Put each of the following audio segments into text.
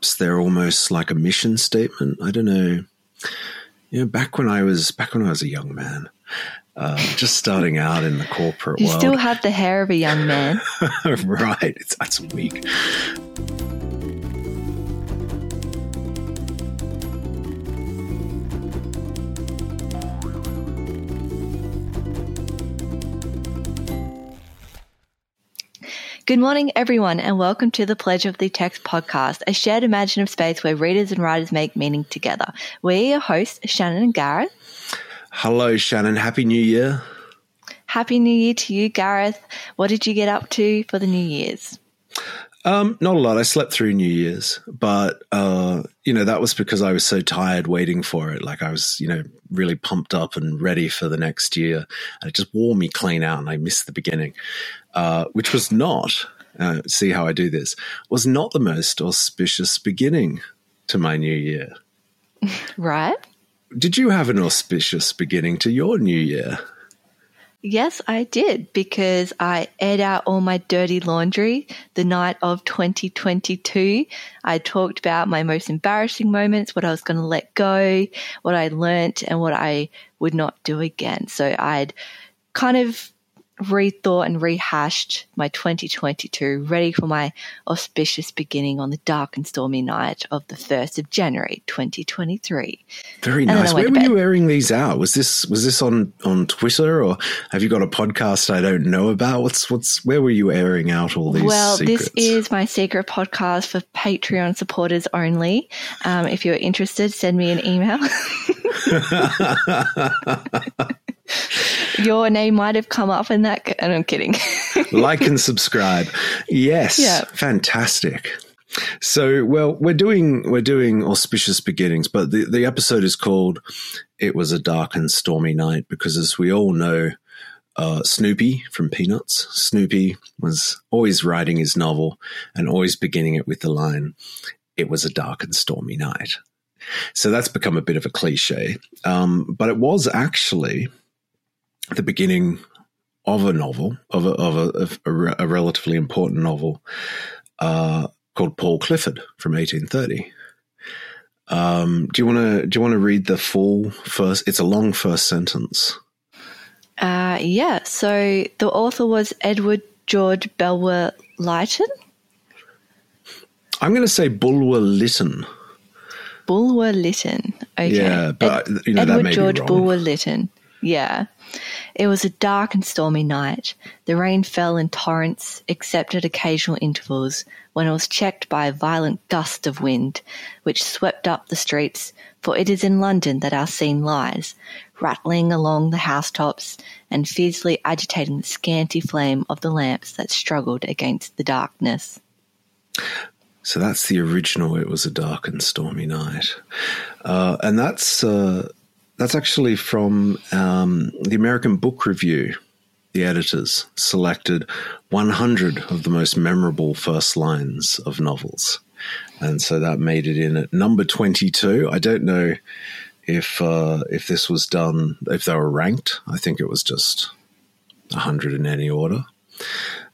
perhaps they're almost like a mission statement. I don't know. You know, back when I was back when I was a young man, uh, just starting out in the corporate You world. You still have the hair of a young man. right, it's, that's weak. Good morning, everyone, and welcome to the Pleasure of the Text podcast, a shared imaginative space where readers and writers make meaning together. We're your hosts, Shannon and Gareth. Hello, Shannon. Happy New Year. Happy New Year to you, Gareth. What did you get up to for the New Year's? Um, not a lot. I slept through New Year's, but uh, you know that was because I was so tired waiting for it. Like I was, you know, really pumped up and ready for the next year, and it just wore me clean out, and I missed the beginning, uh, which was not. Uh, see how I do this was not the most auspicious beginning to my new year. Right? Did you have an auspicious beginning to your new year? Yes, I did because I aired out all my dirty laundry the night of 2022. I talked about my most embarrassing moments, what I was going to let go, what I learnt, and what I would not do again. So I'd kind of rethought and rehashed my 2022, ready for my auspicious beginning on the dark and stormy night of the 1st of January 2023. Very I nice. Where were you airing these out? Was this was this on on Twitter or have you got a podcast I don't know about? What's what's where were you airing out all these? Well, secrets? this is my secret podcast for Patreon supporters only. Um, if you're interested, send me an email. Your name might have come up in that. And I'm kidding. like and subscribe. Yes, Yeah. fantastic. So, well, we're doing we're doing auspicious beginnings, but the the episode is called "It Was a Dark and Stormy Night" because, as we all know, uh, Snoopy from Peanuts, Snoopy was always writing his novel and always beginning it with the line, "It was a dark and stormy night." So that's become a bit of a cliche, um, but it was actually the beginning of a novel, of a, of a, of a, re- a relatively important novel uh, called Paul Clifford from 1830. Um, do you want to do you want to read the full first? It's a long first sentence. Uh, yeah. So the author was Edward George Bulwer Lytton. I'm going to say Bulwer Lytton. Bulwer Lytton. Okay. Yeah, but, you know, that Edward George. Bulwer Lytton. Yeah. It was a dark and stormy night. The rain fell in torrents, except at occasional intervals, when it was checked by a violent gust of wind, which swept up the streets, for it is in London that our scene lies, rattling along the housetops and fiercely agitating the scanty flame of the lamps that struggled against the darkness. So that's the original. It was a dark and stormy night, uh, and that's uh, that's actually from um, the American Book Review. The editors selected 100 of the most memorable first lines of novels, and so that made it in at number 22. I don't know if uh, if this was done if they were ranked. I think it was just 100 in any order.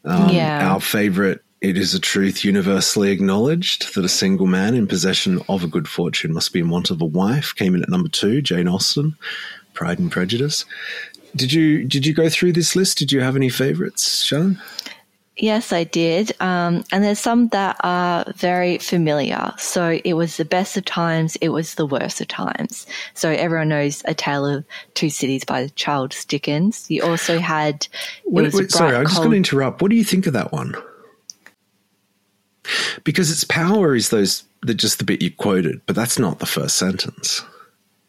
Um, Yeah. Our favorite, it is a truth universally acknowledged that a single man in possession of a good fortune must be in want of a wife, came in at number two, Jane Austen, Pride and Prejudice. Did you did you go through this list? Did you have any favorites, Shannon? Yes, I did. Um, and there's some that are very familiar. So it was the best of times, it was the worst of times. So everyone knows A Tale of Two Cities by Charles Dickens. You also had. Wait, wait, sorry, I'm just going to interrupt. What do you think of that one? Because its power is those the just the bit you quoted, but that's not the first sentence.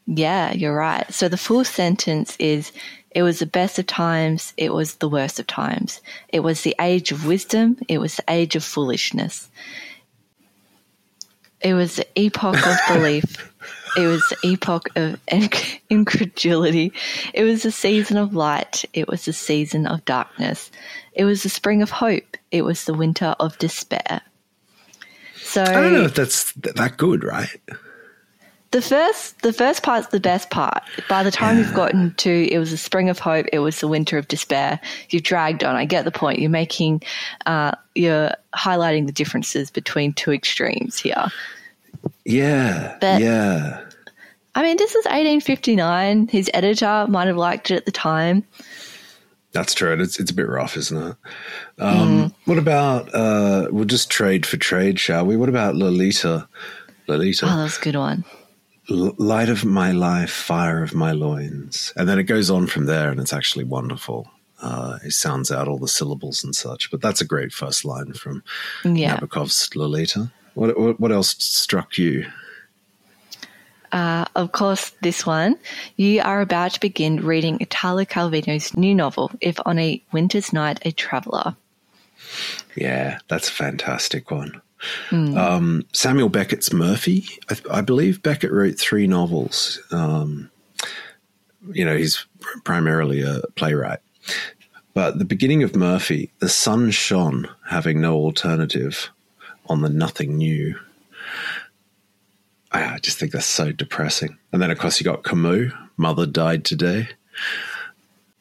Yeah, you're right. So the full sentence is it was the best of times, it was the worst of times. It was the age of wisdom, it was the age of foolishness. It was the epoch of belief. It was the epoch of incredulity. It was the season of light. It was the season of darkness. It was the spring of hope. It was the winter of despair. So I don't know if that's th- that good, right? the first the first part's the best part. By the time you've gotten to it was the spring of hope, it was the winter of despair. You've dragged on. I get the point. You're making uh, you're highlighting the differences between two extremes here. Yeah. But- yeah. I mean, this is 1859. His editor might have liked it at the time. That's true. It's it's a bit rough, isn't it? Um, What about uh, we'll just trade for trade, shall we? What about Lolita? Lolita, Oh, that was a good one. L- light of my life, fire of my loins, and then it goes on from there, and it's actually wonderful. Uh, it sounds out all the syllables and such, but that's a great first line from Yeah. Nabokov's Lolita. What, what what else struck you? Uh, of course, this one. You are about to begin reading Italo Calvino's new novel, If on a Winter's Night a Traveller. Yeah, that's a fantastic one. Um, Samuel Beckett's Murphy. I, I believe Beckett wrote three novels. Um, you know, he's primarily a playwright. But the beginning of Murphy, the sun shone, having no alternative, on the nothing new. I, just think that's so depressing. And then, of course, you got Camus, Mother Died Today,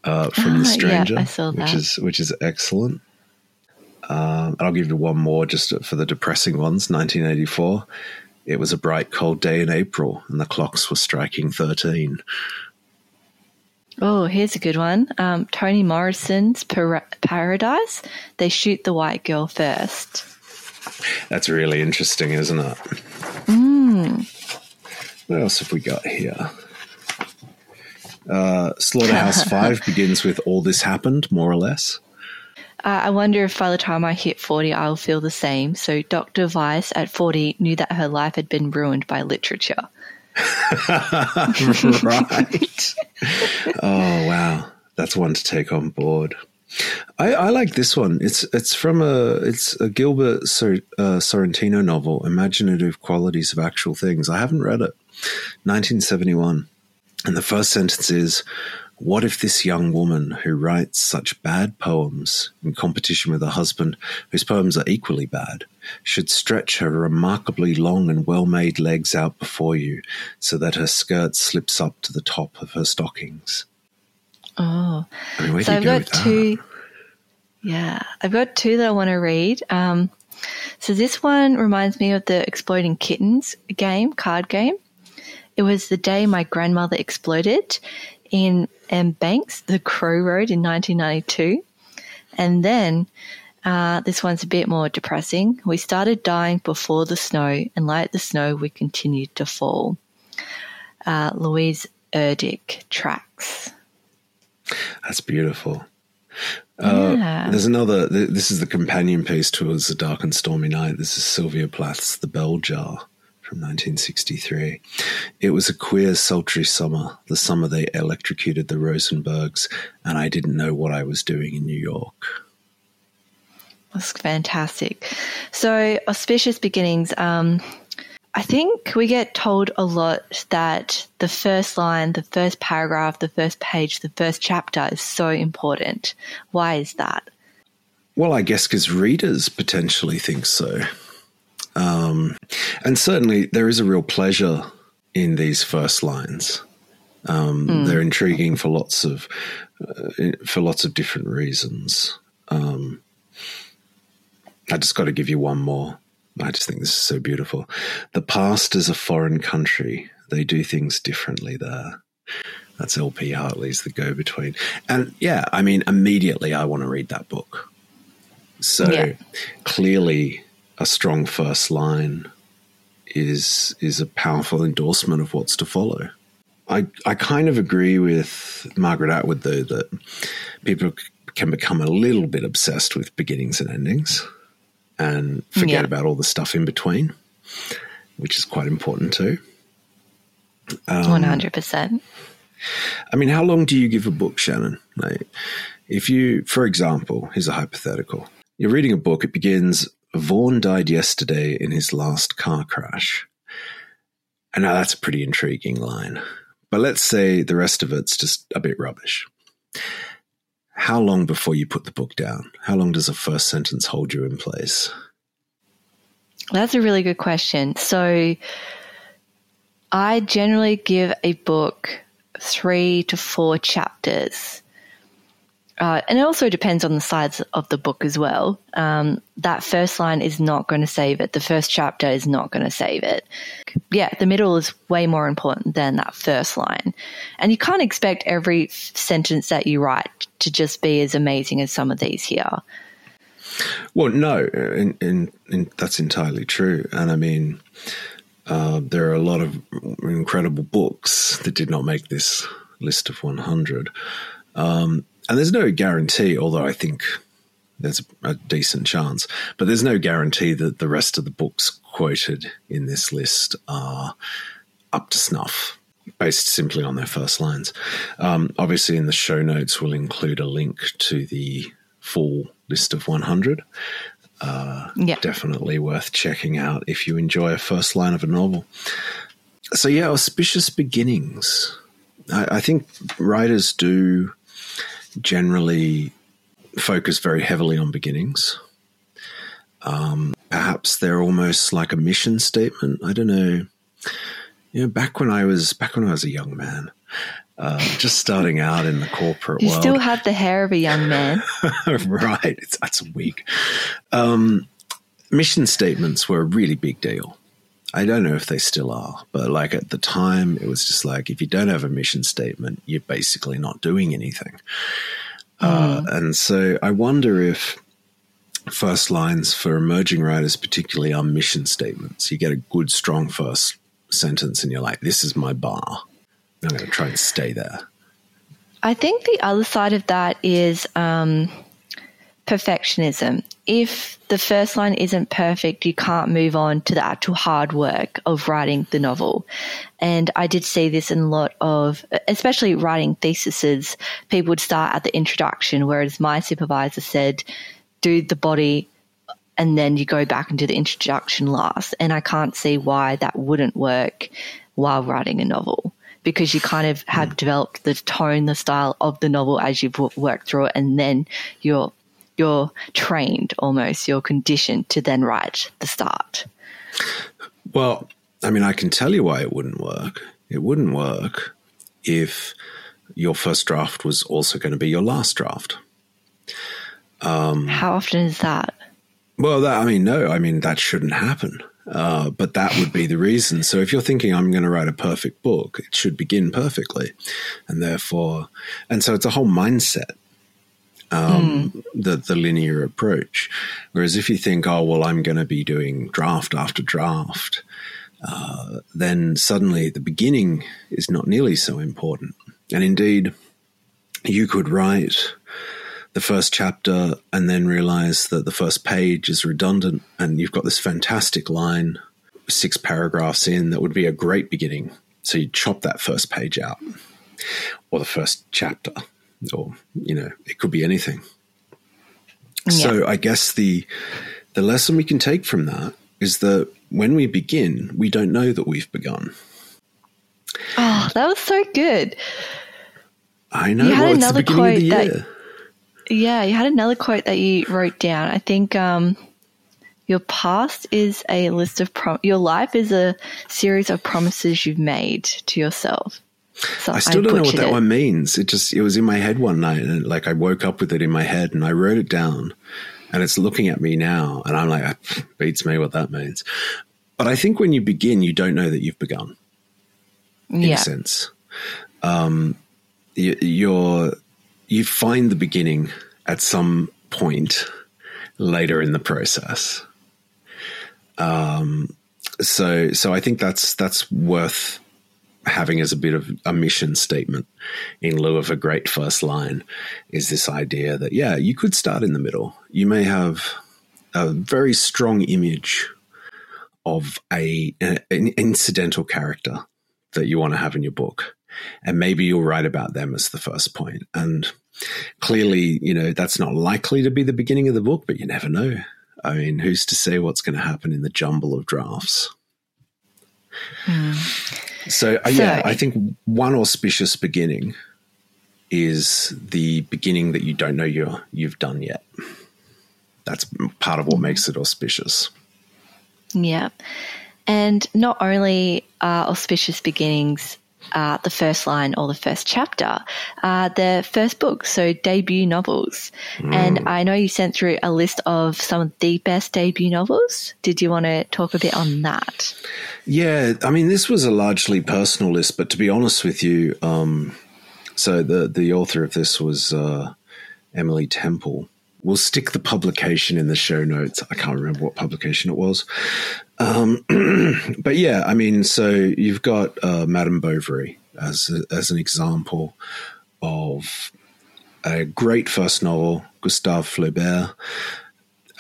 uh, from Ah, The yeah, Stranger, I saw which is which is excellent. Um, and I'll give you one more just for the depressing ones. 1984. It was a bright, cold day in April, and the clocks were striking 13. Oh, here's a good one. Um, Toni Morrison's Par- Paradise. They shoot the white girl first. That's really interesting, isn't it? What else have we got here? Uh, Slaughterhouse Five begins with "All this happened," more or less. Uh, I wonder if by the time I hit 40, I'll feel the same. So, Dr. Weiss at 40 knew that her life had been ruined by literature. right. oh wow, that's one to take on board. I, I like this one. It's it's from a it's a Gilbert Sor, uh, Sorrentino novel, Imaginative Qualities of Actual Things. I haven't read it. 1971, and the first sentence is. What if this young woman who writes such bad poems in competition with her husband whose poems are equally bad should stretch her remarkably long and well made legs out before you so that her skirt slips up to the top of her stockings? Oh, I mean, so I've go got with that? two. Yeah, I've got two that I want to read. Um, so this one reminds me of the Exploding Kittens game, card game. It was the day my grandmother exploded in M. Banks, the Crow Road in 1992. And then uh, this one's a bit more depressing. We started dying before the snow, and like the snow, we continued to fall. Uh, Louise Erdrich tracks. That's beautiful. Uh, Yeah. There's another. th- This is the companion piece towards the dark and stormy night. This is Sylvia Plath's "The Bell Jar" from 1963. It was a queer, sultry summer. The summer they electrocuted the Rosenbergs, and I didn't know what I was doing in New York. That's fantastic. So, auspicious beginnings. Um, I think we get told a lot that the first line, the first paragraph, the first page, the first chapter is so important. Why is that? Well, I guess because readers potentially think so. Um, and certainly there is a real pleasure in these first lines. Um, They're intriguing for lots of uh, for lots of different reasons. Um, I just got to give you one more. I just think this is so beautiful. The past is a foreign country. They do things differently there. That's L.P. Hartley's The Go Between. And yeah, I mean, immediately I want to read that book. So Yeah. clearly, a strong first line is is a powerful endorsement of what's to follow. I I kind of agree with Margaret Atwood though that people can become a little bit obsessed with beginnings and endings and forget Yeah. about all the stuff in between, which is quite important too. Um, One hundred percent. I mean, how long do you give a book, Shannon? Like, if you, for example, here's a hypothetical. You're reading a book, it begins, Vaughan died yesterday in his last car crash. And now that's a pretty intriguing line. But let's say the rest of it's just a bit rubbish. How long before you put the book down? How long does a first sentence hold you in place? That's a really good question. So, I generally give a book three to four chapters. Uh, and it also depends on the size of the book as well. Um, that first line is not going to save it. The first chapter is not going to save it. Yeah, the middle is way more important than that first line. And you can't expect every sentence that you write to just be as amazing as some of these here. Well, no, and, and, and that's entirely true. And I mean, uh, there are a lot of incredible books that did not make this list of 100. Um, and there's no guarantee, although I think there's a decent chance, but there's no guarantee that the rest of the books quoted in this list are up to snuff, based simply on their first lines. Um, obviously, in the show notes, we'll include a link to the full list of 100. Uh, yeah. Definitely worth checking out if you enjoy a first line of a novel. So, yeah, auspicious beginnings. I, I think writers do generally focus very heavily on beginnings. Um, perhaps they're almost like a mission statement. I don't know. You know, back when I was back when I was a young man, uh, just starting out in the corporate you world. still have the hair of a young man, right? It's that's a week. Um, mission statements were a really big deal. I don't know if they still are, but like at the time, it was just like if you don't have a mission statement, you're basically not doing anything. Mm. Uh, and so I wonder if first lines for emerging writers, particularly, are mission statements. You get a good, strong first sentence, and you're like, "This is my bar. I'm going to try and stay there." I think the other side of that is um, perfectionism. If the first line isn't perfect, you can't move on to the actual hard work of writing the novel. And I did see this in a lot of, especially writing theses, people would start at the introduction, whereas my supervisor said, do the body and then you go back and do the introduction last. And I can't see why that wouldn't work while writing a novel because you kind of have mm. developed the tone, the style of the novel as you've worked through it, and then you're you're trained almost, you're conditioned to then write the start. Well, I mean, I can tell you why it wouldn't work. It wouldn't work if your first draft was also going to be your last draft. Um, How often is that? Well, that, I mean, no, I mean, that shouldn't happen. Uh, but that would be the reason. So if you're thinking I'm going to write a perfect book, it should begin perfectly. And therefore, and so it's a whole mindset um, mm. the the linear approach. Whereas if you think, oh well, I'm going to be doing draft after draft, uh, then suddenly the beginning is not nearly so important. And indeed, you could write the first chapter and then realize that the first page is redundant, and you've got this fantastic line six paragraphs in that would be a great beginning. So you chop that first page out or the first chapter or you know it could be anything. Yeah. so i guess the the lesson we can take from that is that when we begin we don't know that we've begun. Oh that was so good. I know. You had well, another quote that yeah you had another quote that you wrote down. I think um your past is a list of prom- your life is a series of promises you've made to yourself so I still I don't know what that it. one means. It just it was in my head one night, and like I woke up with it in my head, and I wrote it down, and it's looking at me now, and I'm like, beats me what that means. But I think when you begin, you don't know that you've begun. In yeah. a sense, um, you, you're you find the beginning at some point later in the process. Um, so so I think that's that's worth having as a bit of a mission statement in lieu of a great first line is this idea that, yeah, you could start in the middle. You may have a very strong image of a, an incidental character that you want to have in your book. And maybe you'll write about them as the first point. And clearly, you know, that's not likely to be the beginning of the book, but you never know. I mean, who's to say what's going to happen in the jumble of drafts? Mm. So, uh, yeah, I think one auspicious beginning is the beginning that you don't know you're, you've done yet. That's part of what makes it auspicious. Yeah. And not only are auspicious beginnings uh, the first line or the first chapter, uh, the first book, so debut novels. Mm. And I know you sent through a list of some of the best debut novels. Did you want to talk a bit on that? Yeah, I mean, this was a largely personal list, but to be honest with you, um, so the the author of this was uh, Emily Temple. We'll stick the publication in the show notes. I can't remember what publication it was. Um, but yeah, I mean, so you've got uh, Madame Bovary as a, as an example of a great first novel, Gustave Flaubert.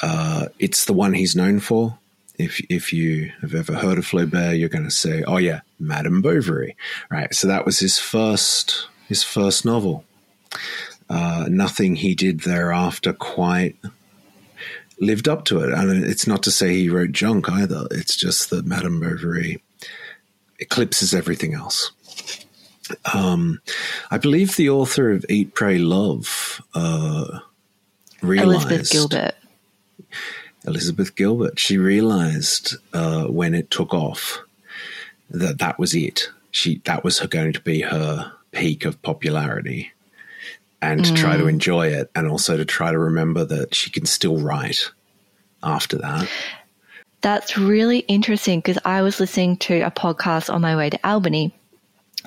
Uh, it's the one he's known for. If if you have ever heard of Flaubert, you're going to say, "Oh yeah, Madame Bovary," right? So that was his first his first novel. Uh, nothing he did thereafter quite lived up to it. And it's not to say he wrote junk either. It's just that Madame Bovary eclipses everything else. Um, I believe the author of Eat, Pray, Love uh, realized. Elizabeth Gilbert. Elizabeth Gilbert. She realized uh, when it took off that that was it. She that was her going to be her peak of popularity and to try to mm. enjoy it and also to try to remember that she can still write after that. That's really interesting because I was listening to a podcast on my way to Albany.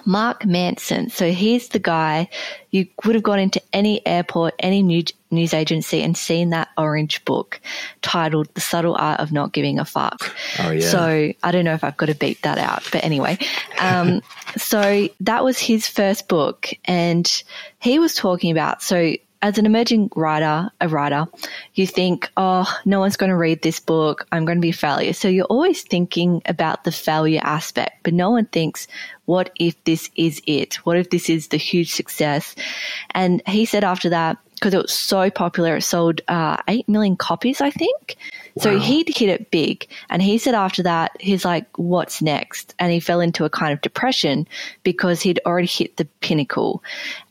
Mark Manson. So he's the guy you would have gone into any airport, any news agency and seen that orange book titled The Subtle Art of Not Giving a Fuck. Oh, yeah. So I don't know if I've got to beat that out, but anyway. Um, so that was his first book. And he was talking about, so as an emerging writer, a writer, you think, oh, no one's going to read this book. I'm going to be a failure. So you're always thinking about the failure aspect, but no one thinks, what if this is it? What if this is the huge success? And he said after that, because it was so popular, it sold uh, 8 million copies, I think. Wow. So he'd hit it big. And he said after that, he's like, what's next? And he fell into a kind of depression because he'd already hit the pinnacle.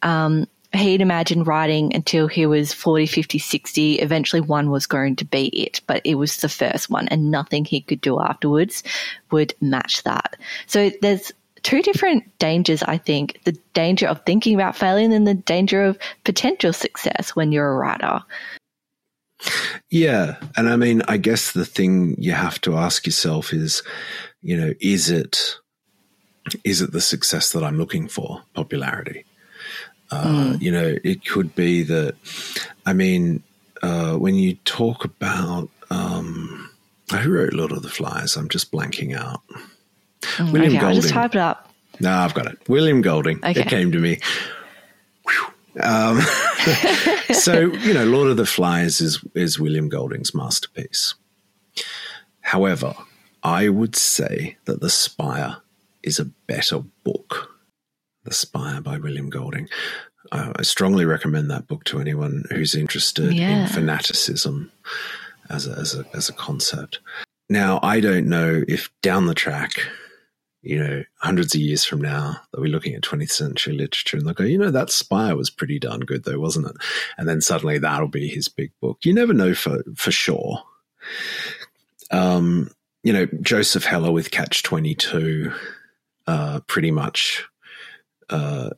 Um, he'd imagined writing until he was 40, 50, 60. Eventually, one was going to be it, but it was the first one, and nothing he could do afterwards would match that. So there's two different dangers, I think the danger of thinking about failing and the danger of potential success when you're a writer. Yeah. And I mean, I guess the thing you have to ask yourself is, you know, is it is it the success that I'm looking for? Popularity. Uh, mm. You know, it could be that. I mean, uh, when you talk about um, who wrote Lord of the Flies, I'm just blanking out. Mm, William okay, Golding. I'll just type it up. No, I've got it. William Golding. Okay. It came to me. Um, so you know, Lord of the Flies is is William Golding's masterpiece. However, I would say that The Spire is a better book. The Spire by William Golding. Uh, I strongly recommend that book to anyone who's interested yeah. in fanaticism as a, as a as a concept. Now, I don't know if down the track you know, hundreds of years from now, they'll be looking at 20th century literature and they'll go, you know, that Spire was pretty darn good though, wasn't it? And then suddenly that'll be his big book. You never know for, for sure. Um, you know, Joseph Heller with Catch 22, uh, pretty much, uh,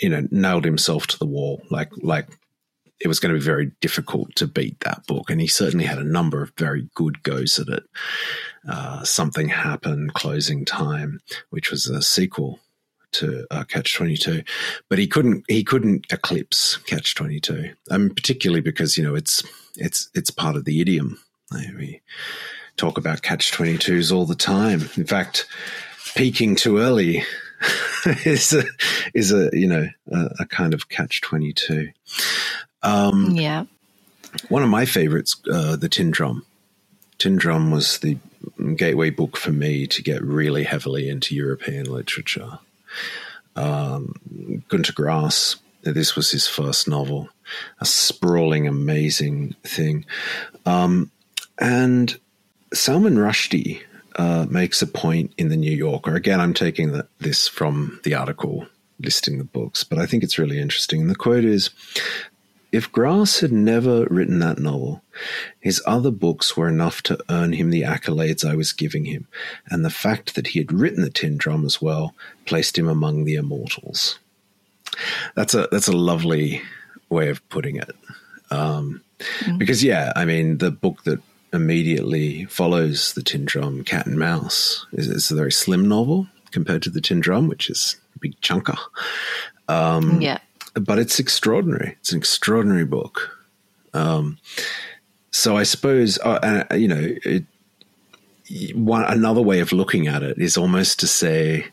you know, nailed himself to the wall. Like, like it was going to be very difficult to beat that book. And he certainly had a number of very good goes at it. Uh, Something Happened, Closing Time, which was a sequel to uh, Catch Twenty Two, but he couldn't he couldn't eclipse Catch Twenty Two, um, particularly because you know it's it's it's part of the idiom. We talk about Catch Twenty Twos all the time. In fact, peaking too early is a is a you know a, a kind of Catch Twenty Two. Um, yeah. One of my favorites, uh, the Tin Drum. Tin Drum was the gateway book for me to get really heavily into European literature. Um, Gunter Grass, this was his first novel, a sprawling, amazing thing. Um, and Salman Rushdie uh, makes a point in the New Yorker. Again, I'm taking the, this from the article listing the books, but I think it's really interesting. And the quote is if Grass had never written that novel, his other books were enough to earn him the accolades I was giving him, and the fact that he had written the Tin Drum as well placed him among the immortals. That's a that's a lovely way of putting it, um, mm-hmm. because yeah, I mean the book that immediately follows the Tin Drum, Cat and Mouse, is, is a very slim novel compared to the Tin Drum, which is a big chunker. Um, yeah but it's extraordinary. It's an extraordinary book. Um, so I suppose, uh, uh, you know, it, one another way of looking at it is almost to say,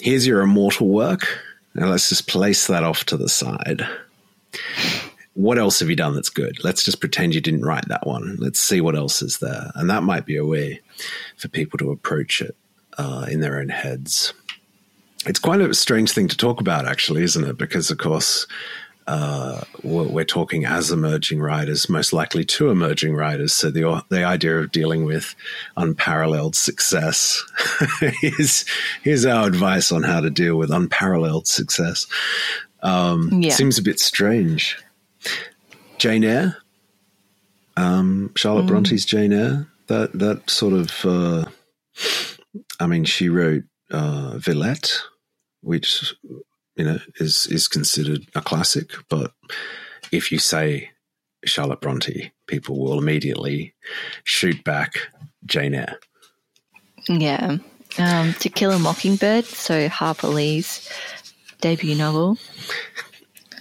here's your immortal work. Now let's just place that off to the side. What else have you done that's good? Let's just pretend you didn't write that one. Let's see what else is there. And that might be a way for people to approach it uh, in their own heads. It's quite a strange thing to talk about, actually, isn't it? Because, of course, uh, we're talking as emerging writers, most likely to emerging writers. So the the idea of dealing with unparalleled success is here's our advice on how to deal with unparalleled success. Um, yeah. Seems a bit strange. Jane Eyre, um, Charlotte mm. Bronte's Jane Eyre. That that sort of, uh, I mean, she wrote uh, Villette which you know is is considered a classic. But if you say Charlotte Bronte, people will immediately shoot back Jane Eyre. Yeah. Um, to Kill a Mockingbird, so Harper Lee's debut novel.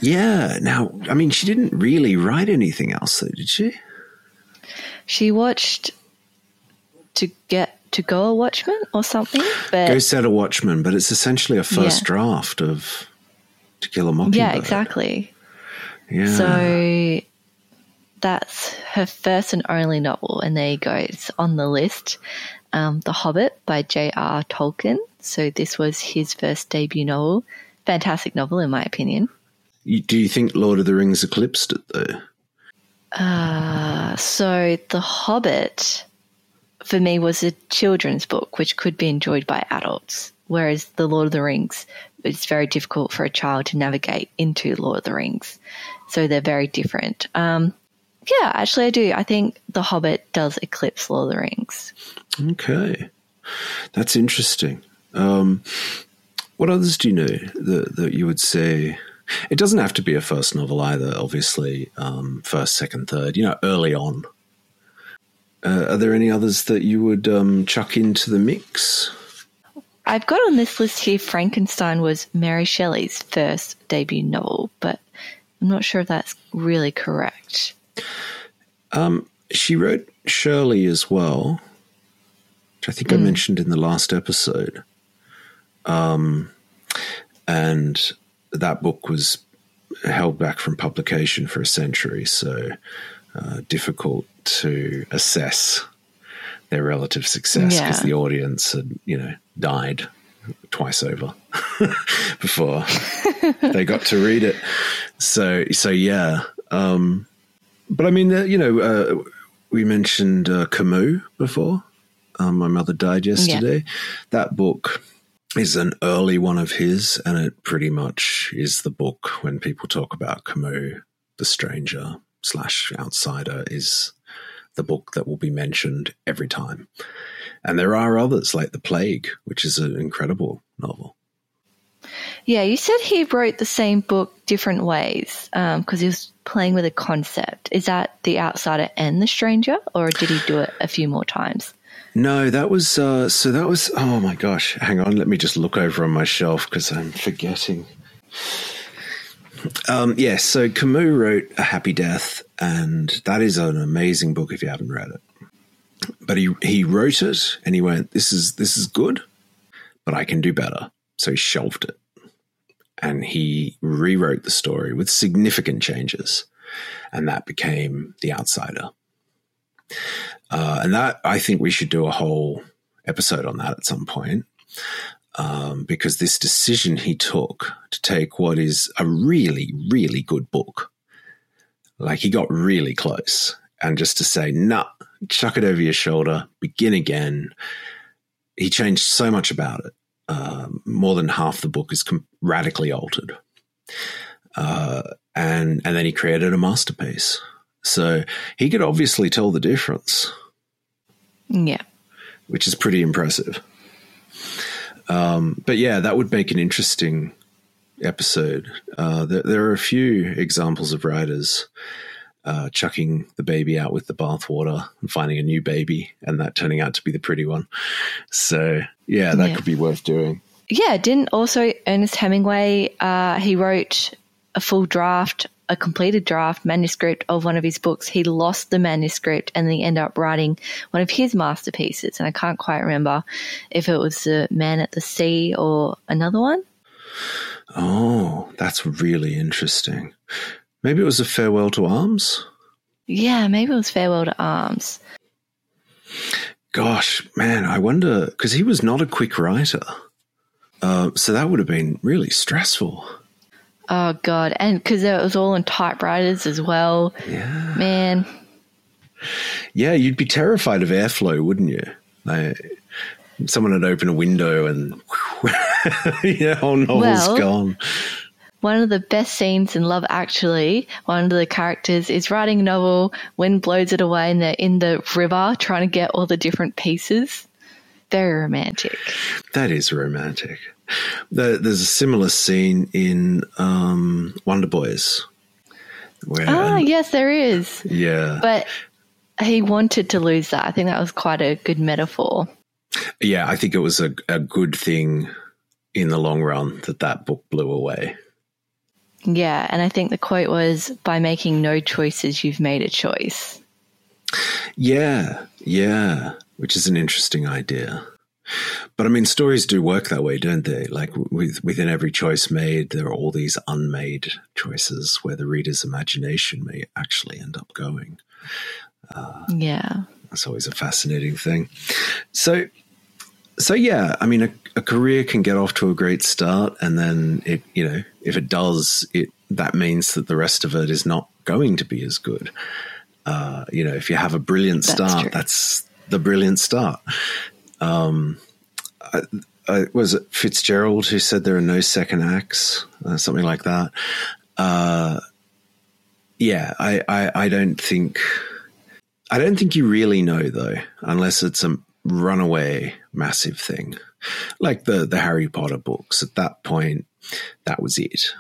Yeah. Now, I mean, she didn't really write anything else, though, did she? She watched To Get to go a Watchman or something. But Go Set a Watchman, but it's essentially a first yeah. draft of To Kill a Mockingbird. Yeah, exactly. Yeah. So that's her first and only novel, and there you go. It's on the list. Um, the Hobbit by J.R. Tolkien. So this was his first debut novel. Fantastic novel, in my opinion. Do you think Lord of the Rings eclipsed it though? Uh, so The Hobbit for me was a children's book which could be enjoyed by adults, whereas The Lord of the Rings it's very difficult for a child to navigate into Lord of the Rings. So they're very different. Um, yeah, actually, I do. I think The Hobbit does eclipse Lord of the Rings. Okay, that's interesting. Um, what others do you know that, that you would say? It doesn't have to be a first novel either, obviously. Um, first, second, third, you know, early on uh, are there any others that you would um, chuck into the mix? I've got on this list here Frankenstein was Mary Shelley's first debut novel, but I'm not sure if that's really correct. Um, she wrote Shirley as well, which I think mm. I hmm. mentioned in the last episode. Um, and that book was held back from publication for a century, so uh, difficult to assess their relative success because yeah. the audience had, you know, died twice over before they got to read it. So, so yeah. Um, but I mean, uh, you know, uh, we mentioned uh, Camus before. Um, my mother died yesterday. Yeah. That book is an early one of his, and it pretty much is the book when people talk about Camus, the stranger slash outsider, is the book that will be mentioned every time. And there are others like The Plague, which is an incredible novel. Yeah, you said he wrote the same book different ways because um, he was playing with a concept. Is that The Outsider and The Stranger, or did he do it a few more times? No, that was uh, so. That was oh my gosh! Hang on, let me just look over on my shelf because I'm forgetting. Um, yes, yeah, so Camus wrote A Happy Death, and that is an amazing book if you haven't read it. But he he wrote it, and he went, "This is this is good, but I can do better." So he shelved it, and he rewrote the story with significant changes, and that became The Outsider. Uh, and that I think we should do a whole episode on that at some point um, because this decision he took to take what is a really, really good book, like he got really close, and just to say, nah, chuck it over your shoulder, begin again. He changed so much about it. Uh, more than half the book is com- radically altered. uh, and and then he created a masterpiece. So he could obviously tell the difference. Yeah, which is pretty impressive. Um, but yeah, that would make an interesting episode. Uh, there, there, are a few examples of writers uh, chucking the baby out with the bathwater and finding a new baby, and that turning out to be the pretty one. So yeah, that yeah. could be worth doing. Yeah, didn't also Ernest Hemingway? Uh, he wrote a full draft, a completed draft manuscript of one of his books. He lost the manuscript and then he ended up writing one of his masterpieces. And I can't quite remember if it was The Man at the Sea or another one. Oh, that's really interesting. Maybe it was a farewell to arms. Yeah, maybe it was farewell to arms. Gosh, man, I wonder because he was not a quick writer, uh, so that would have been really stressful. Oh god, and because it was all in typewriters as well. Yeah, man. Yeah, you'd be terrified of airflow, wouldn't you? Like, someone had opened a window and yeah, whole novel's well, gone one of the best scenes in Love Actually, one of the characters is writing a novel, wind blows it away, and they're in the river trying to get all the different pieces. Very romantic. That is romantic. There's a similar scene in um, Wonder Boys. Where, ah, yes, there is. Yeah. But he wanted to lose that. I think that was quite a good metaphor. Yeah, I think it was a, a good thing in the long run that that book blew away. Yeah, and I think the quote was by making no choices, you've made a choice. Yeah, yeah, which is an interesting idea. But I mean, stories do work that way, don't they? Like with, within every choice made, there are all these unmade choices where the reader's imagination may actually end up going. Uh, yeah, that's always a fascinating thing. So, so yeah, I mean, a, a, career can get off to a great start, and then it, you know, if it does, it that means that the rest of it is not going to be as good. Uh, you know, if you have a brilliant start, that's, that's the brilliant start. Um, I, I, was it Fitzgerald who said there are no second acts, uh, something like that. Uh, yeah, I, I, I don't think, I don't think you really know though, unless it's a runaway massive thing, like the the Harry Potter books. At that point, that was it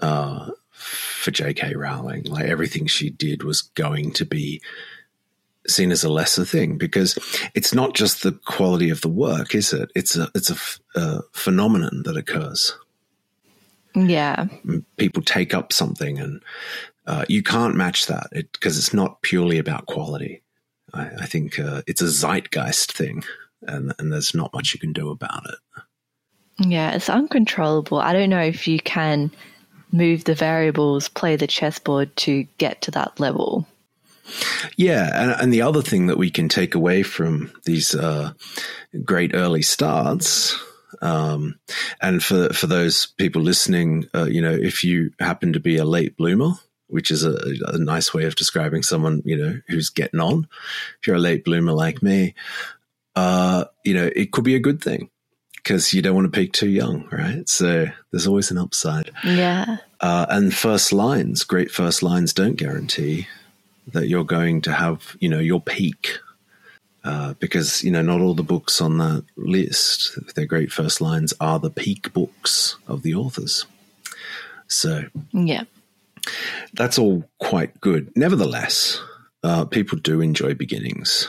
uh, for J.K. Rowling. Like everything she did was going to be seen as a lesser thing because it's not just the quality of the work, is it? It's a it's a, a phenomenon that occurs. Yeah, people take up something, and uh, you can't match that because it, it's not purely about quality. I, I think uh, it's a zeitgeist thing, and, and there's not much you can do about it. Yeah, it's uncontrollable. I don't know if you can move the variables, play the chessboard to get to that level. Yeah, and, and the other thing that we can take away from these uh, great early starts, um, and for for those people listening, uh, you know, if you happen to be a late bloomer, which is a, a, nice way of describing someone, you know, who's getting on. If you're a late bloomer like me, uh, you know, it could be a good thing because you don't want to peak too young, right? So there's always an upside. Yeah. Uh, and first lines, great first lines don't guarantee that you're going to have, you know, your peak. Uh, because, you know, not all the books on that list, their great first lines, are the peak books of the authors. So, yeah that's all quite good. Nevertheless, uh, people do enjoy beginnings.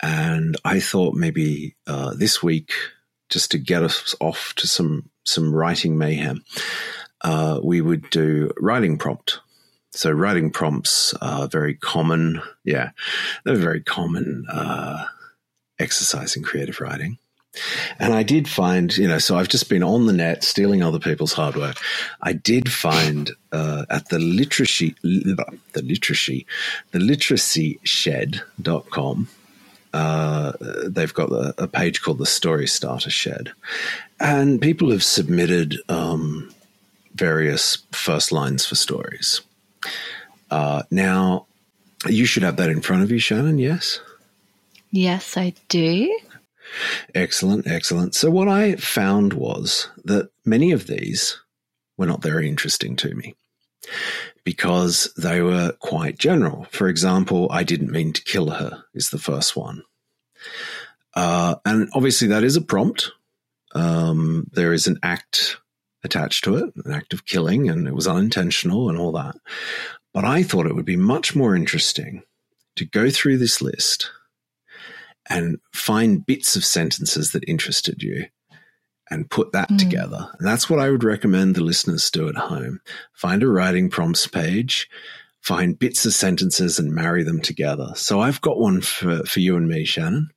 And I thought maybe uh, this week, just to get us off to some, some writing mayhem, uh, we would do writing prompt. So writing prompts are very common. Yeah, they're very common uh, exercise in creative writing. And I did find, you know, so I've just been on the net stealing other people's hard work. I did find uh, at the literacy, the literacy, the literacy shed.com, uh, they've got a, a, page called the Story Starter Shed. And people have submitted um, various first lines for stories. Uh, now, you should have that in front of you, Shannon, yes? Yes, I do. Excellent, excellent. So, what I found was that many of these were not very interesting to me because they were quite general. For example, I didn't mean to kill her is the first one. Uh, and obviously, that is a prompt. Um, there is an act attached to it, an act of killing, and it was unintentional and all that. But I thought it would be much more interesting to go through this list and find bits of sentences that interested you and put that mm. together. And that's what I would recommend the listeners do at home. Find a writing prompts page, find bits of sentences and marry them together. So I've got one for, for you and me, Shannon.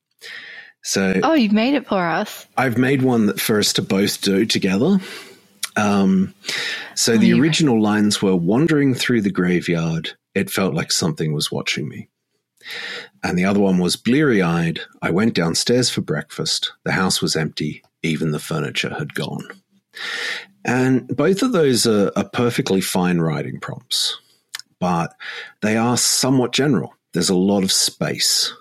So Oh, you've made it for us. I've made one that for us to both do together. Um, so oh, the original right. lines were wandering through the graveyard, it felt like something was watching me. And the other one was bleary eyed. I went downstairs for breakfast. The house was empty. Even the furniture had gone. And both of those are, are perfectly fine writing prompts, but they are somewhat general. There's a lot of space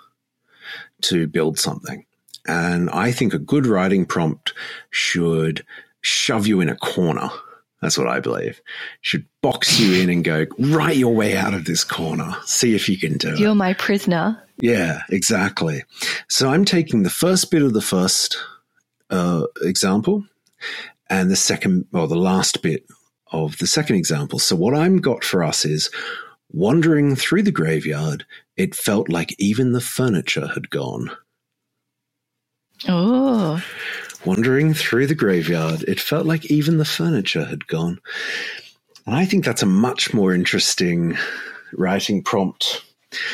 to build something. And I think a good writing prompt should shove you in a corner. That's what I believe. Should box you in and go, right your way out of this corner. See if you can do You're it. You're my prisoner. Yeah, exactly. So I'm taking the first bit of the first uh, example and the second, or the last bit of the second example. So what I'm got for us is wandering through the graveyard, it felt like even the furniture had gone. Oh. Wandering through the graveyard, it felt like even the furniture had gone. And I think that's a much more interesting writing prompt.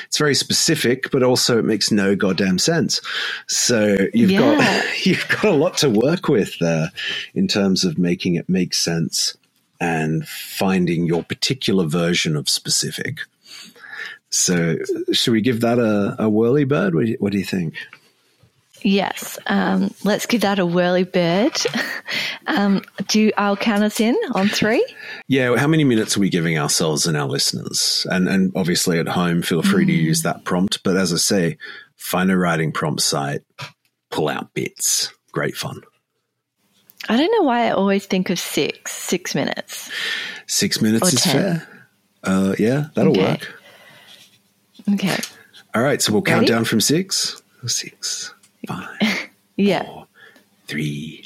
It's very specific, but also it makes no goddamn sense. So you've yeah. got you've got a lot to work with there in terms of making it make sense and finding your particular version of specific. So, should we give that a, a whirly bird? What do, you, what do you think? Yes, um, let's give that a whirly bird. Um, do I'll count us in on three? Yeah, how many minutes are we giving ourselves and our listeners? And and obviously at home, feel free mm. to use that prompt. But as I say, find a writing prompt site, pull out bits. Great fun. I don't know why I always think of six, six minutes. Six minutes or is 10. fair. Uh, yeah, that'll okay. work. Okay. All right, so we'll Ready? count down from six. Six five, yeah. four, three,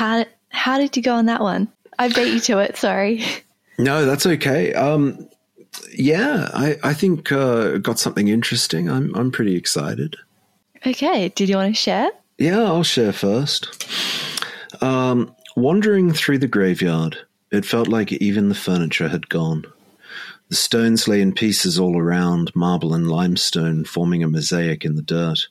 How how did you go on that one? I beat you to it. Sorry. No, that's okay. Um, yeah, I, I think uh, got something interesting. I'm I'm pretty excited. Okay. Did you want to share? Yeah, I'll share first. Um, wandering through the graveyard, it felt like even the furniture had gone. The stones lay in pieces all around, marble and limestone forming a mosaic in the dirt.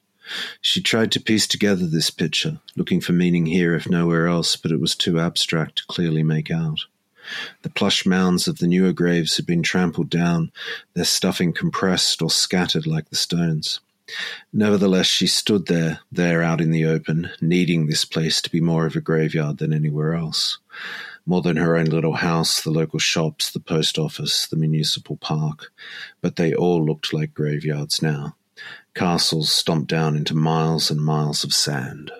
She tried to piece together this picture, looking for meaning here if nowhere else, but it was too abstract to clearly make out. The plush mounds of the newer graves had been trampled down, their stuffing compressed or scattered like the stones. Nevertheless, she stood there, there out in the open, needing this place to be more of a graveyard than anywhere else. More than her own little house, the local shops, the post office, the municipal park. But they all looked like graveyards now. Castles stomped down into miles and miles of sand.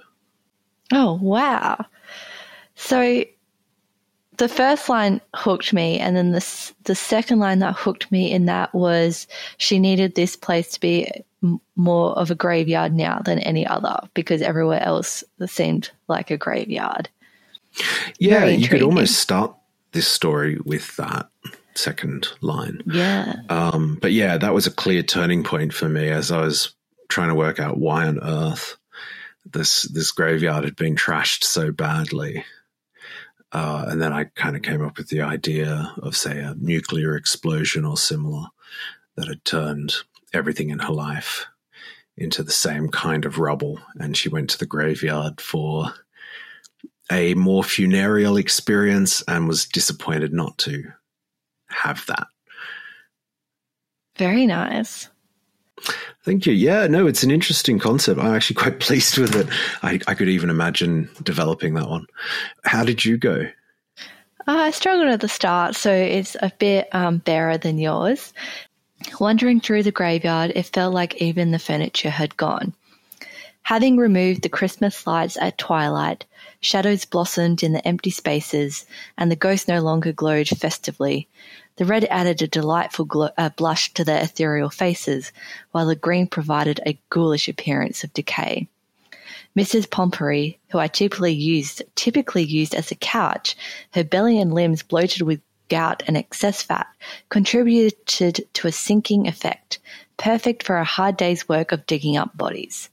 Oh, wow. So the first line hooked me, and then the the second line that hooked me in that was she needed this place to be more of a graveyard now than any other because everywhere else seemed like a graveyard. Yeah, you could almost start this story with that second line. Yeah. Um, but yeah, that was a clear turning point for me as I was trying to work out why on earth this this graveyard had been trashed so badly. Uh, and then I kind of came up with the idea of, say, a nuclear explosion or similar that had turned everything in her life into the same kind of rubble. And she went to the graveyard for a more funereal experience and was disappointed not to have that. Very nice. Thank you. Yeah, no, it's an interesting concept. I'm actually quite pleased with it. I, I could even imagine developing that one. How did you go? Uh, I struggled at the start, so it's a bit um, barer than yours. Wandering through the graveyard, it felt like even the furniture had gone. Having removed the Christmas lights at twilight, shadows blossomed in the empty spaces, and the ghosts no longer glowed festively. The red added a delightful uh, blush to their ethereal faces, while the green provided a ghoulish appearance of decay. Mrs. Pompery, who I typically used, typically used as a couch, her belly and limbs bloated with gout and excess fat, contributed to a sinking effect, perfect for a hard day's work of digging up bodies.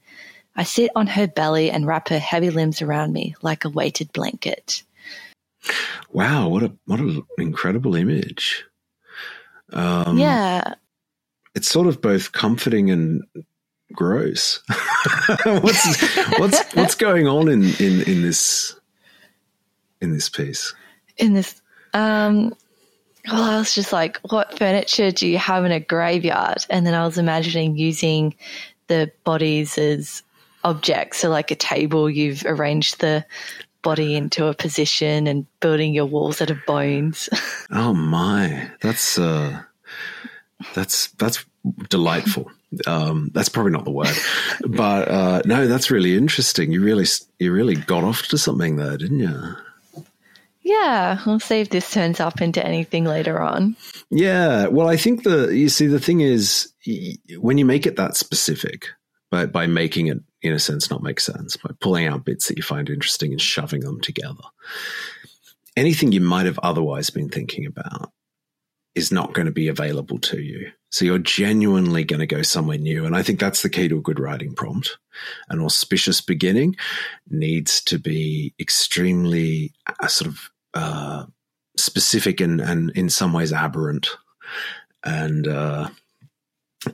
I sit on her belly and wrap her heavy limbs around me like a weighted blanket. Wow, what a what an incredible image. Um, yeah, it's sort of both comforting and gross. what's what's what's going on in, in in this in this piece? In this, um, well, I was just like, what furniture do you have in a graveyard? And then I was imagining using the bodies as objects. So, like a table, you've arranged the body into a position and building your walls out of bones. oh my, that's uh, that's that's delightful. Um, that's probably not the word, but uh, no, that's really interesting. You really you really got off to something there, didn't you? Yeah, we'll see if this turns up into anything later on. Yeah, well, I think the you see the thing is when you make it that specific, by by making it in a sense not make sense, by pulling out bits that you find interesting and shoving them together, anything you might have otherwise been thinking about is not going to be available to you. So you're genuinely going to go somewhere new. And I think that's the key to a good writing prompt. An auspicious beginning needs to be extremely uh, sort of uh, specific and, and in some ways aberrant. And, uh,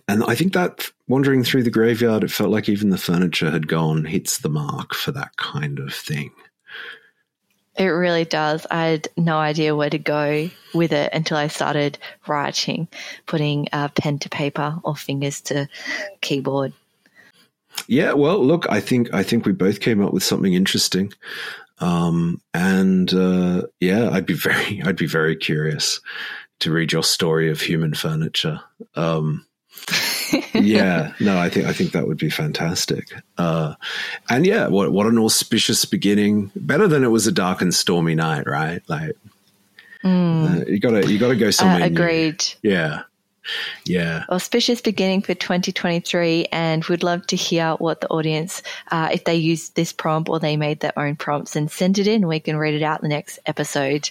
and I think that wandering through the graveyard, it felt like even the furniture had gone, hits the mark for that kind of thing. It really does. I had no idea where to go with it until I started writing, putting uh, pen to paper or fingers to keyboard. Yeah, well, look, I think I think we both came up with something interesting. Um, and uh, yeah, I'd be very I'd be very curious to read your story of human furniture. Um, yeah, no, I think I think that would be fantastic. Uh, and yeah, what what an auspicious beginning! Better than it was a dark and stormy night, right? Like mm. uh, you gotta you gotta go somewhere. Uh, agreed. New. Yeah. Yeah. Auspicious beginning for 2023, and we'd love to hear what the audience, uh, if they used this prompt or they made their own prompts, and send it in. We can read it out in the next episode.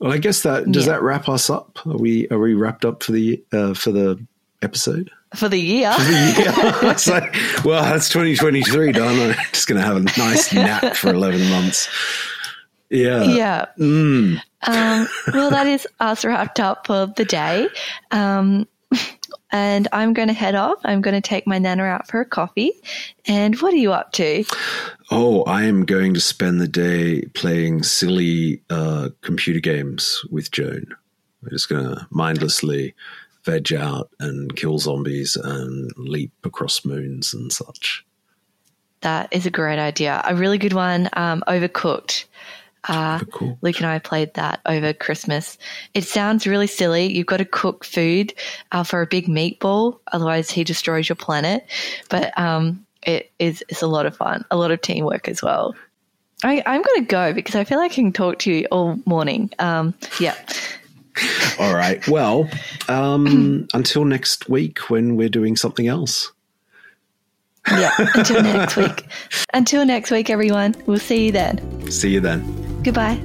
Well, I guess that does Yeah. that wrap us up? Are we are we wrapped up for the uh, for the episode? For the year. yeah. It's like, well, that's 2023, done. I'm just going to have a nice nap for 11 months. Yeah. yeah. Mm. Um, well, that is us wrapped up for the day. Um, and I'm going to head off. I'm going to take my nana out for a coffee. And what are you up to? Oh, I am going to spend the day playing silly uh, computer games with Joan. We're just going to mindlessly veg out and kill zombies and leap across moons and such. That is a great idea. A really good one. Um, Overcooked. Uh, cool. Luke and I played that over Christmas. It sounds really silly. You've got to cook food uh, for a big meatball, otherwise he destroys your planet. But um, it is it's a lot of fun, a lot of teamwork as well. I, I'm going to go because I feel like I can talk to you all morning. Um, yeah. All right. Well, um, until next week when we're doing something else. Yeah. Until next week. Until next week, everyone. We'll see you then. See you then. Goodbye.